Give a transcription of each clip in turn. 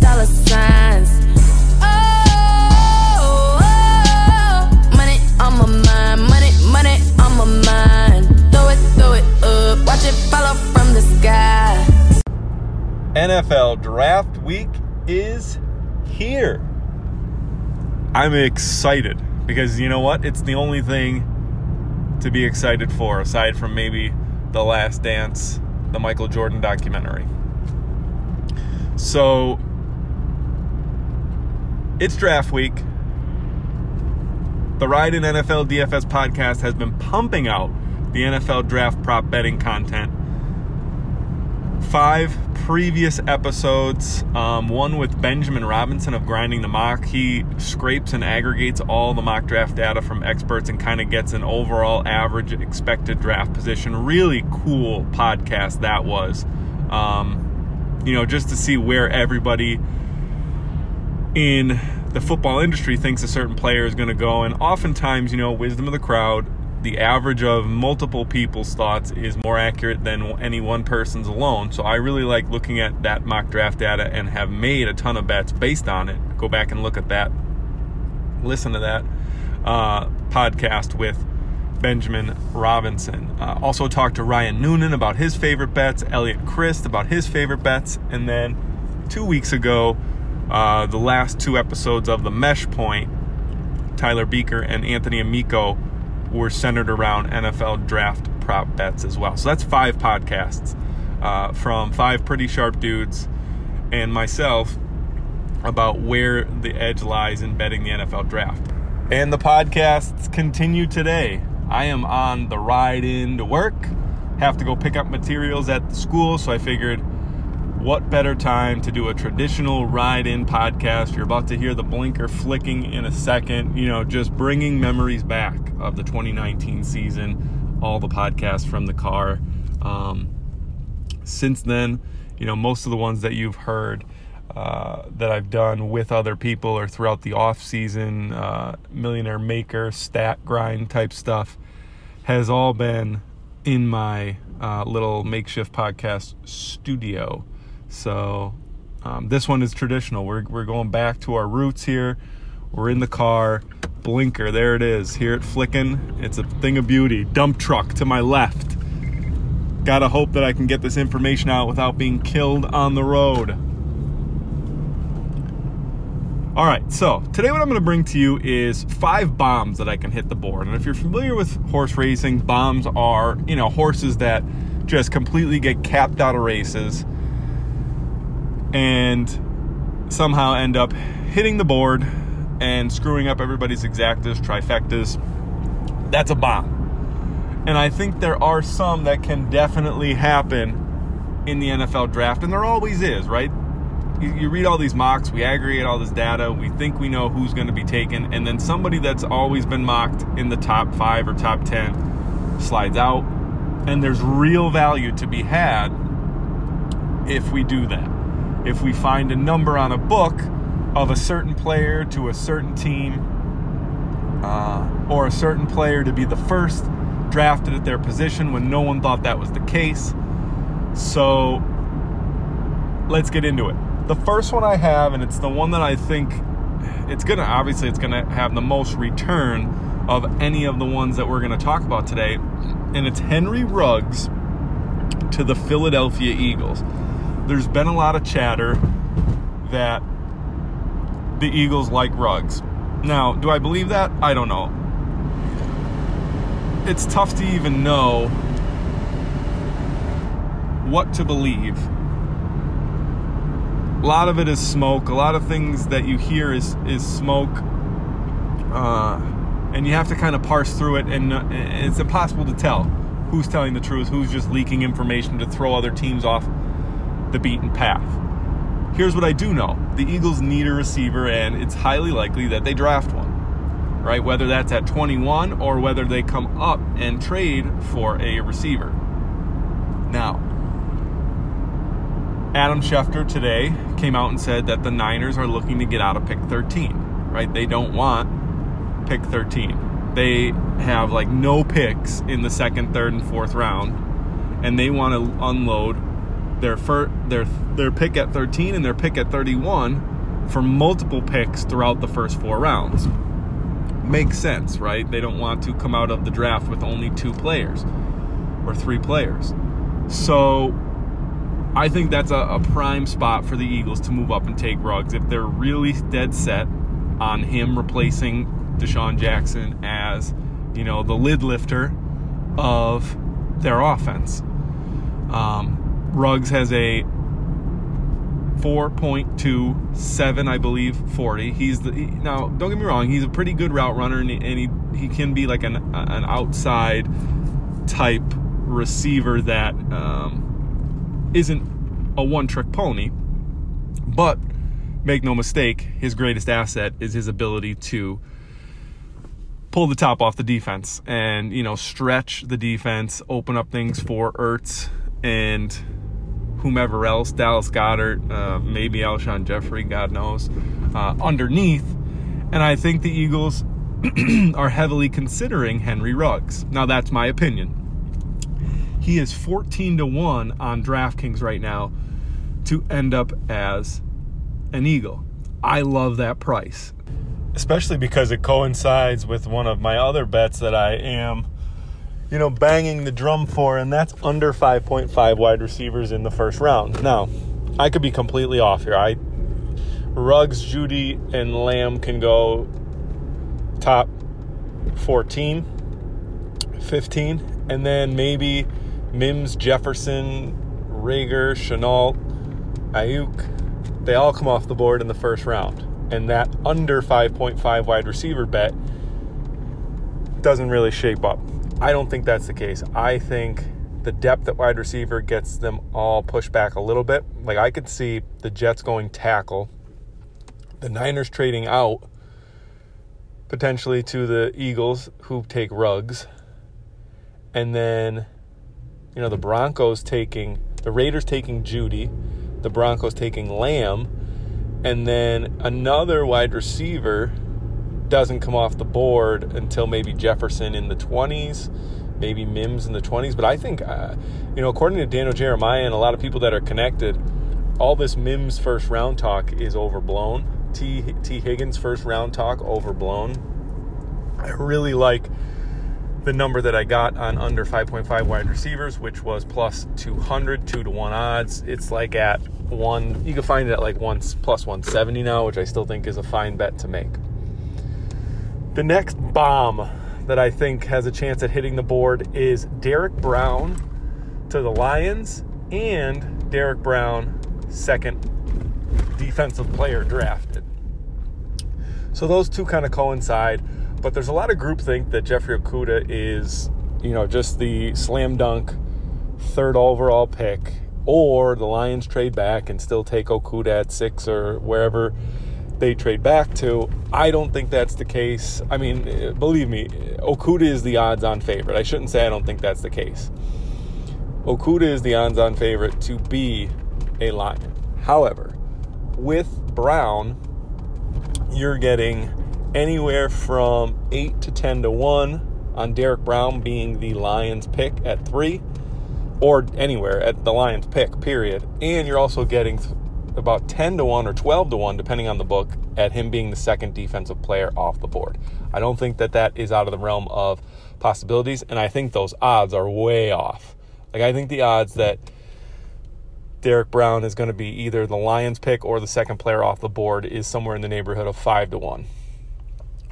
dollar signs. Oh, oh, money on my mind, money, money on my mind. Throw it, throw it up, watch it from the sky. NFL Draft Week is here. I'm excited because you know what? It's the only thing to be excited for aside from maybe The Last Dance, the Michael Jordan documentary. So it's draft week. The Ride in NFL DFS podcast has been pumping out the NFL draft prop betting content five previous episodes. Um, one with Benjamin Robinson of Grinding the Mock. He scrapes and aggregates all the mock draft data from experts and kind of gets an overall average expected draft position. Really cool podcast that was. Um, you know, just to see where everybody in the football industry thinks a certain player is going to go. And oftentimes, you know, wisdom of the crowd the average of multiple people's thoughts is more accurate than any one person's alone. So I really like looking at that mock draft data and have made a ton of bets based on it. Go back and look at that. Listen to that uh, podcast with Benjamin Robinson. Uh, also talked to Ryan Noonan about his favorite bets, Elliot Christ about his favorite bets, and then two weeks ago, uh, the last two episodes of the Mesh Point, Tyler Buecher and Anthony Amico were centered around NFL draft prop bets as well. So that's five podcasts uh, from five pretty sharp dudes and myself about where the edge lies in betting the NFL draft. And the podcasts continue today. I am on the ride in to work, have to go pick up materials at the school, so I figured what better time to do a traditional ride in podcast? You're about to hear the blinker flicking in a second, you know, just bringing memories back of the 2019 season, all the podcasts from the car. Um, since then, you know, most of the ones that you've heard uh, that I've done with other people or throughout the off season, uh, millionaire maker, stat grind type stuff, has all been in my uh, little makeshift podcast studio. So um, this one is traditional. We're, we're going back to our roots here. We're in the car. Blinker, there it is. Hear it flicking. It's a thing of beauty. Dump truck to my left. Gotta hope that I can get this information out without being killed on the road. All right, so today what I'm to bring to you is five bombs that I can hit the board. And if you're familiar with horse racing, bombs are, you know, horses that just completely get capped out of races and somehow end up hitting the board and screwing up everybody's exactas, trifectas. That's a bomb. And I think there are some that can definitely happen in the NFL draft, and there always is, right? You, you read all these mocks, we aggregate all this data, we think we know who's going to be taken, and then somebody that's always been mocked in the top five or top 10 slides out, and there's real value to be had if we do that if we find a number on a book of a certain player to a certain team uh, or a certain player to be the first drafted at their position when no one thought that was the case. So let's get into it. The first one I have, and it's the one that I think it's gonna obviously it's gonna have the most return of any of the ones that we're gonna talk about today, and it's Henry Ruggs to the Philadelphia Eagles there's been a lot of chatter that the Eagles like Ruggs. Now, do I believe that? I don't know. It's tough to even know what to believe. A lot of it is smoke. A lot of things that you hear is is smoke, uh, and you have to kind of parse through it, and uh, it's impossible to tell who's telling the truth, who's just leaking information to throw other teams off the beaten path. Here's what I do know the Eagles need a receiver, and it's highly likely that they draft one, right? Whether that's at 21 or whether they come up and trade for a receiver. Now, Adam Schefter today came out and said that the Niners are looking to get out of pick 13, right? They don't want pick 13. They have like no picks in the second, third, and fourth round, and they want to unload their fir- their their pick at 13 and their pick at 31 for multiple picks throughout the first four rounds. Makes sense, right? They don't want to come out of the draft with only two players or three players. So I think that's a, a prime spot for the Eagles to move up and take Ruggs if they're really dead set on him replacing DeSean Jackson as, you know, the lid lifter of their offense. Um, Ruggs has a 4.27, I believe, 40. He's the he, now. Don't get me wrong. He's a pretty good route runner, and he, and he, he can be like an an outside type receiver that um, isn't a one trick pony. But make no mistake, his greatest asset is his ability to pull the top off the defense and you know stretch the defense, open up things for Ertz and whomever else, Dallas Goedert, uh, maybe Alshon Jeffery, God knows, uh, underneath. And I think the Eagles are heavily considering Henry Ruggs. Now that's my opinion. He is 14 to 1 on DraftKings right now to end up as an Eagle. I love that price especially because it coincides with one of my other bets that I am, you know, banging the drum for, and that's under 5.5 wide receivers in the first round. Now, I could be completely off here. I Ruggs, Jeudy, and Lamb can go top 14, 15, and then maybe Mims, Jefferson, Reagor, Shenault, Aiyuk, they all come off the board in the first round and that under 5.5 wide receiver bet doesn't really shape up. I don't think that's the case. I think the depth at wide receiver gets them all pushed back a little bit. Like I could see the Jets going tackle, the Niners trading out potentially to the Eagles who take Ruggs, and then you know the Broncos taking the Raiders taking Jeudy, the Broncos taking Lamb, and then another wide receiver doesn't come off the board until maybe Jefferson in the 20s, maybe Mims in the 20s. But I think, uh, you know, according to Daniel Jeremiah and a lot of people that are connected, all this Mims first round talk is overblown. T, T Higgins first round talk overblown. I really like the number that I got on under 5.5 wide receivers, which was plus 200, 2 to 1 odds. It's like at one, you can find it at like once plus 170 now, which I still think is a fine bet to make. The next bomb that I think has a chance at hitting the board is Derrick Brown to the Lions and Derrick Brown, second defensive player drafted. So those two kind of coincide. But there's a lot of groupthink that Jeffrey Okudah is, you know, just the slam dunk third overall pick, or the Lions trade back and still take Okudah at six or wherever they trade back to. I don't think that's the case. I mean, believe me, Okudah is the odds on favorite. I shouldn't say I don't think that's the case. Okudah is the odds on favorite to be a Lion. However, with Brown, you're getting anywhere from 8 to 10 to 1 on Derrick Brown being the Lions pick at 3 or anywhere at the Lions pick period and you're also getting about 10 to 1 or 12 to 1 depending on the book at him being the second defensive player off the board. I don't think that that is out of the realm of possibilities and I think those odds are way off. Like I think the odds that Derrick Brown is going to be either the Lions pick or the second player off the board is somewhere in the neighborhood of 5 to 1.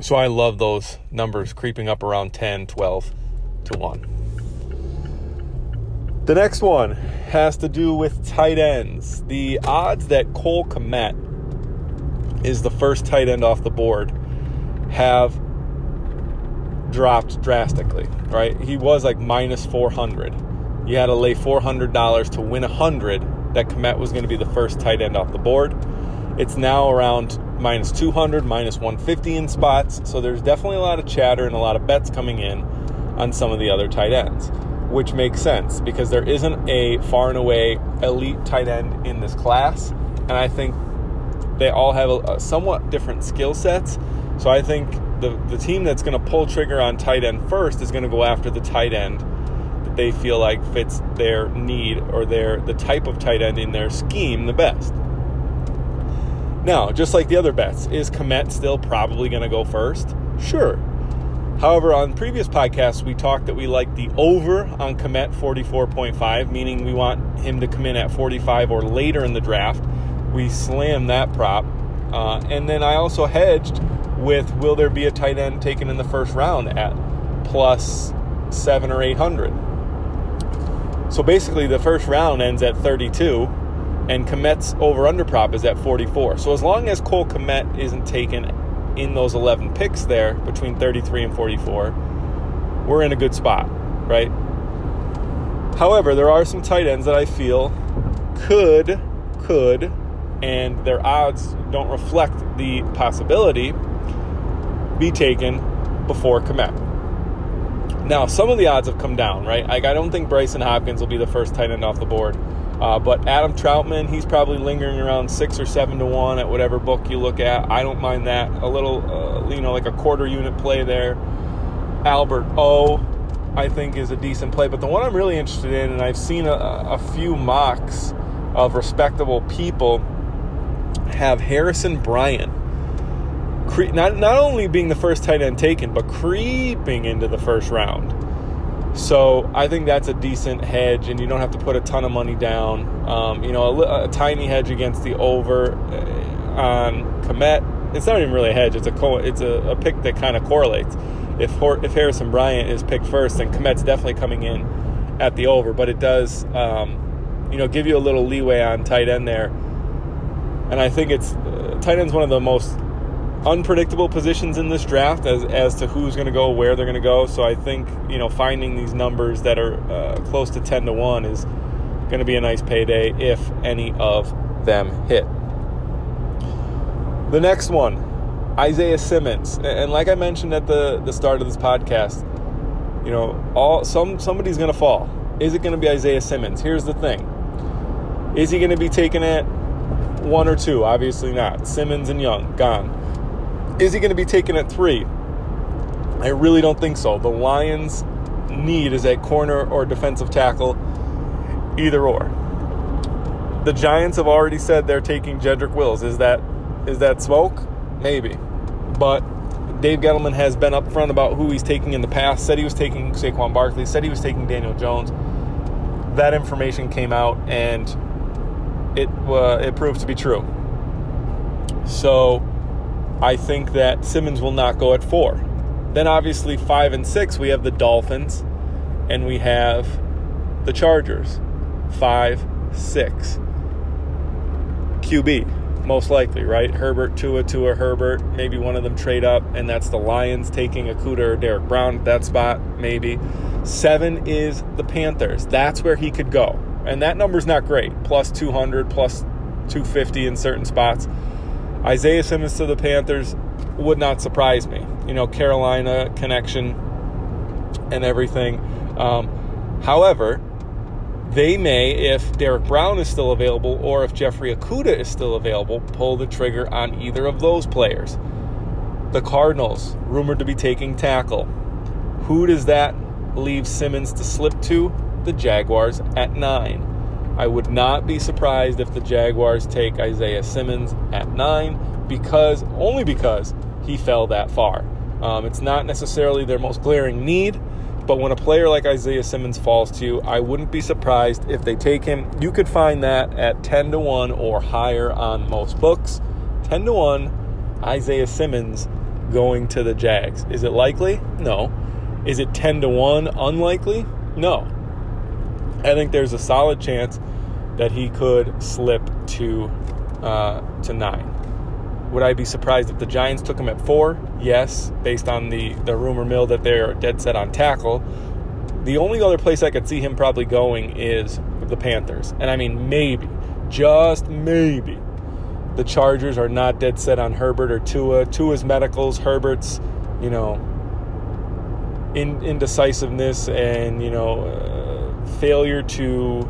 So I love those numbers creeping up around 10, 12 to 1. The next one has to do with tight ends. The odds that Cole Kmet is the first tight end off the board have dropped drastically, right? He was like minus 400. You had to lay $400 to win 100 that Kmet was going to be the first tight end off the board. It's now around minus 200, minus 150 in spots. So there's definitely a lot of chatter and a lot of bets coming in on some of the other tight ends, which makes sense because there isn't a far and away elite tight end in this class. And I think they all have a, a somewhat different skill sets. So I think the, the team that's going to pull trigger on tight end first is going to go after the tight end that they feel like fits their need or their the type of tight end in their scheme the best. Now, just like the other bets, is Kmet still probably going to go first? Sure. However, on previous podcasts, we talked that we like the over on Kmet 44.5, meaning we want him to come in at 45 or later in the draft. We slammed that prop. Uh, and then I also hedged with will there be a tight end taken in the first round at plus seven or 800. So basically, the first round ends at 32, and Kmet's over under prop is at 44. So as long as Cole Kmet isn't taken in those 11 picks there between 33 and 44, we're in a good spot, right? However, there are some tight ends that I feel could, could, and their odds don't reflect the possibility, be taken before Kmet. Now, some of the odds have come down, right? Like, I don't think Brycen Hopkins will be the first tight end off the board. Uh, but Adam Trautman, he's probably lingering around six or seven to one at whatever book you look at. I don't mind that. A little, uh, you know, like a quarter unit play there. Albert O, I think, is a decent play. But the one I'm really interested in, and I've seen a, a few mocks of respectable people, have Harrison Bryant. Cre- not, not only being the first tight end taken, but creeping into the first round. So I think that's a decent hedge, and you don't have to put a ton of money down. Um, you know, a, a, tiny hedge against the over uh, on Kmet. It's not even really a hedge. It's a co- it's a, a pick that kind of correlates. If if Harrison Bryant is picked first, then Kmet's definitely coming in at the over. But it does, um, you know, give you a little leeway on tight end there. And I think it's uh, tight end's one of the most unpredictable positions in this draft as, as to who's going to go, where they're going to go. So I think you know finding these numbers that are uh, close to ten to one is going to be a nice payday if any of them hit. The next one, Isaiah Simmons, and like I mentioned at the the start of this podcast, you know, all some somebody's going to fall. Is it going to be Isaiah Simmons? Here's the thing: is he going to be taken at one or two? Obviously not. Simmons and Young gone. Is he going to be taken at three? I really don't think so. The Lions' need is at corner or defensive tackle, either or. The Giants have already said they're taking Jedrick Wills. Is that is that smoke? Maybe, but Dave Gettleman has been upfront about who he's taking in the past. Said he was taking Saquon Barkley. Said he was taking Daniel Jones. That information came out, and it uh, it proved to be true. So I think that Simmons will not go at four. Then obviously five and six we have the Dolphins, and we have the Chargers. Five, six. QB, most likely, right? Herbert, Tua, Tua, Herbert. Maybe one of them trade up, and that's the Lions taking Okudah or Derrick Brown at that spot, maybe. Seven is the Panthers. That's where he could go. And that number's not great. Plus 200, plus 250 in certain spots. Isaiah Simmons to the Panthers would not surprise me. You know, Carolina connection and everything. Um, however, they may, if Derrick Brown is still available or if Jeffrey Okudah is still available, pull the trigger on either of those players. The Cardinals, rumored to be taking tackle. Who does that leave Simmons to slip to? The Jaguars at nine. I would not be surprised if the Jaguars take Isaiah Simmons at nine because only because he fell that far. Um, it's not necessarily their most glaring need, but when a player like Isaiah Simmons falls to you, I wouldn't be surprised if they take him. You could find that at 10 to 1 or higher on most books. 10 to 1, Isaiah Simmons going to the Jags. Is it likely? No. Is it 10 to 1 unlikely? No. I think there's a solid chance that he could slip to uh, to nine. Would I be surprised if the Giants took him at four? Yes, based on the the rumor mill that they're dead set on tackle. The only other place I could see him probably going is the Panthers, and I mean maybe, just maybe, the Chargers are not dead set on Herbert or Tua. Tua's medicals, Herbert's, you know, in, indecisiveness and you know uh, failure to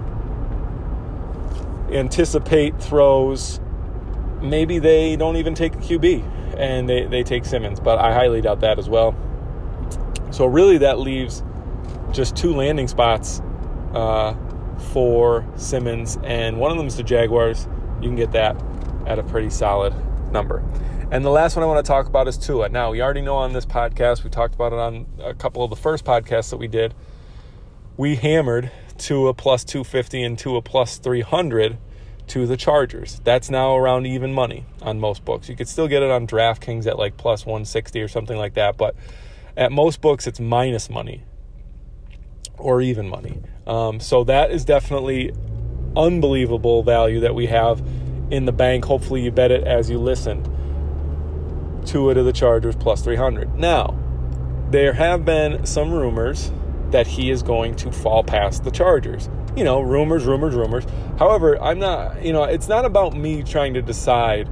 anticipate throws. Maybe they don't even take a QB and they, they take Simmons, but I highly doubt that as well. So, really, that leaves just two landing spots uh, for Simmons, and one of them is the Jaguars. You can get that at a pretty solid number. And the last one I want to talk about is Tua. Now, we already know on this podcast, we talked about it on a couple of the first podcasts that we did. We hammered Tua plus 250 and Tua plus 300 to the Chargers. That's now around even money on most books. You could still get it on DraftKings at like plus 160 or something like that, but at most books, it's minus money or even money. Um, so that is definitely unbelievable value that we have in the bank. Hopefully, you bet it as you listened. To the Chargers plus 300. Now, there have been some rumors that he is going to fall past the Chargers. You know, rumors, rumors, rumors. However, I'm not, you know, it's not about me trying to decide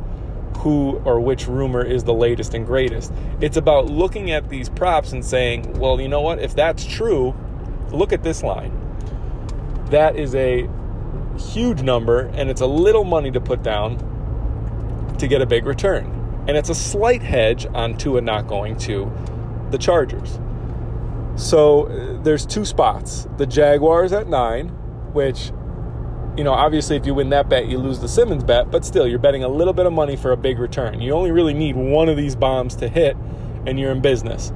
who or which rumor is the latest and greatest. It's about looking at these props and saying, well, you know what? If that's true, look at this line. That is a huge number, and it's a little money to put down to get a big return. And it's a slight hedge on Tua not going to the Chargers. So there's two spots. The Jaguars at nine, which, you know, obviously if you win that bet, you lose the Simmons bet, but still, you're betting a little bit of money for a big return. You only really need one of these bombs to hit, and you're in business.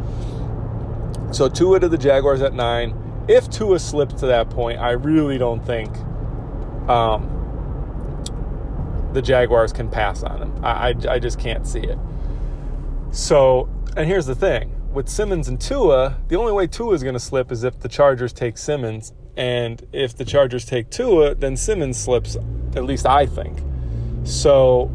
So Tua to the Jaguars at nine. If Tua slips to that point, I really don't think um, the Jaguars can pass on him. I, I, I just can't see it. So, and here's the thing with Simmons and Tua, the only way Tua is going to slip is if the Chargers take Simmons. And if the Chargers take Tua, then Simmons slips, at least I think. So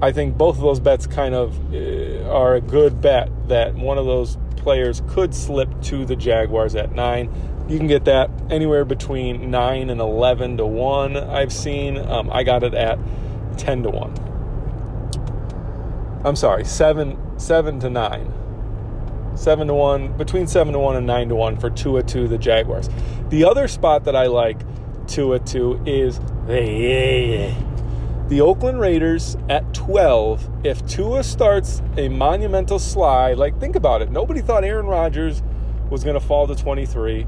I think both of those bets kind of uh, are a good bet that one of those players could slip to the Jaguars at nine. You can get that anywhere between nine and eleven to one. I've seen. Um, I got it at ten to one. I'm sorry, seven seven to nine. Seven to one, between seven to one and nine to one for Tua to the Jaguars. The other spot that I like Tua to is the the Oakland Raiders at 12. If Tua starts a monumental slide, like think about it. Nobody thought Aaron Rodgers was going to fall to 23.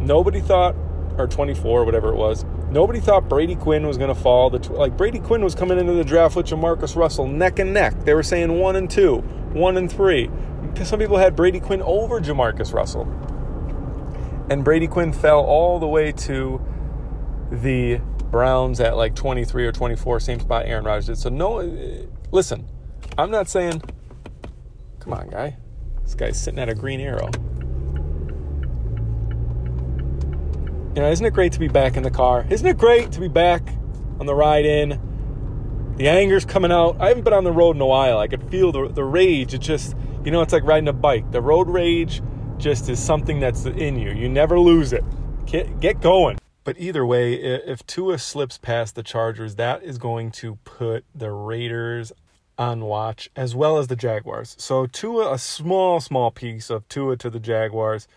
Nobody thought, or 24, whatever it was. Nobody thought Brady Quinn was going to fall. The like Brady Quinn was coming into the draft with Jamarcus Russell neck and neck. They were saying one and two, one and three. Some people had Brady Quinn over Jamarcus Russell, and Brady Quinn fell all the way to the Browns at like 23 or 24, same spot Aaron Rodgers did. So no, uh, listen, I'm not saying, come on, guy. This guy's sitting at a green arrow. You know, isn't it great to be back in the car? Isn't it great to be back on the ride in? The anger's coming out. I haven't been on the road in a while. I could feel the, the rage. It just, you know, it's like riding a bike. The road rage just is something that's in you. You never lose it. Get, going. But either way, if Tua slips past the Chargers, that is going to put the Raiders on watch as well as the Jaguars. So Tua, a small, small piece of Tua to the Jaguars,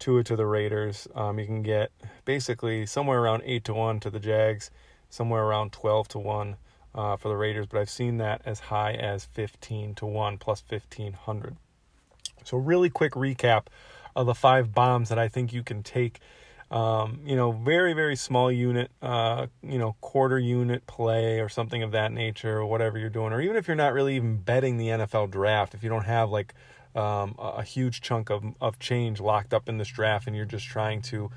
Tua to the Raiders. Um, you can get basically somewhere around eight to one to the Jags, somewhere around twelve to one uh, for the Raiders. But I've seen that as high as fifteen to one, plus fifteen hundred. So really quick recap of the five bombs that I think you can take um, you know, very, very small unit, uh, you know, quarter unit play or something of that nature, or whatever you're doing, or even if you're not really even betting the NFL draft, if you don't have like um, a huge chunk of, of change locked up in this draft and you're just trying to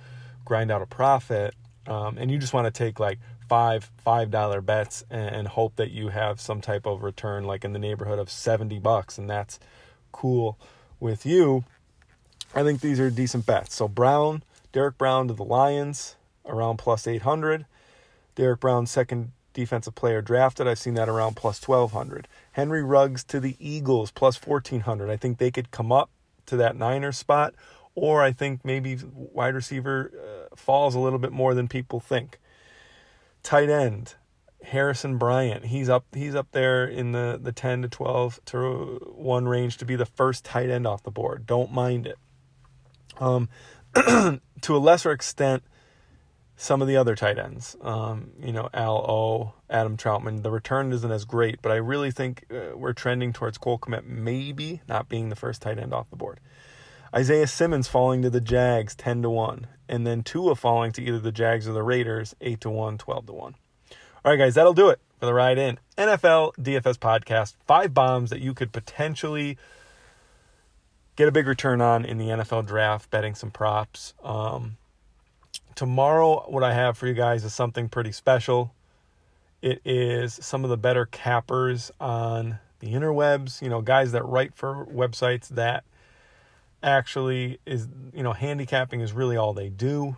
grind out a profit, um, and you just want to take like five five dollar bets and, hope that you have some type of return like in the neighborhood of 70 bucks and that's cool with you i think these are decent bets so brown derrick Brown to the Lions around plus 800. derrick Brown, second defensive player drafted. I've seen that around plus 1200. Henry Ruggs to the Eagles plus 1400. I think they could come up to that Niner spot, or I think maybe wide receiver uh, falls a little bit more than people think. Tight end, Harrison Bryant. He's up he's up there in the, the 10 to 12 to 1 range to be the first tight end off the board. Don't mind it. Um, to a lesser extent, some of the other tight ends, um, you know, Al O, Adam Trautman, the return isn't as great, but I really think uh, we're trending towards Cole Kmet maybe not being the first tight end off the board. Isaiah Simmons falling to the Jags 10 to 1. And then Tua falling to either the Jags or the Raiders 8 to 1, 12 to 1. All right, guys, that'll do it for the ride in. NFL DFS podcast. Five bombs that you could potentially get a big return on in the NFL draft, betting some props. Um, tomorrow, what I have for you guys is something pretty special. It is some of the better cappers on the interwebs, you know, guys that write for websites that actually is, you know, handicapping is really all they do.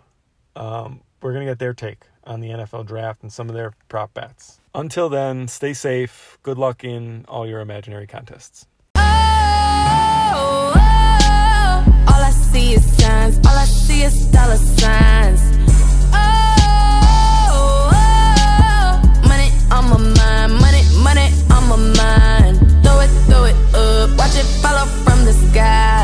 Um, we're going to get their take on the NFL draft and some of their prop bets. Until then, stay safe. Good luck in all your imaginary contests. Oh, oh, oh. All I see is signs. All I see is dollar signs. Oh, oh, money on my mind. Money, money on my mind. Throw it, throw it up. Watch it follow from the sky.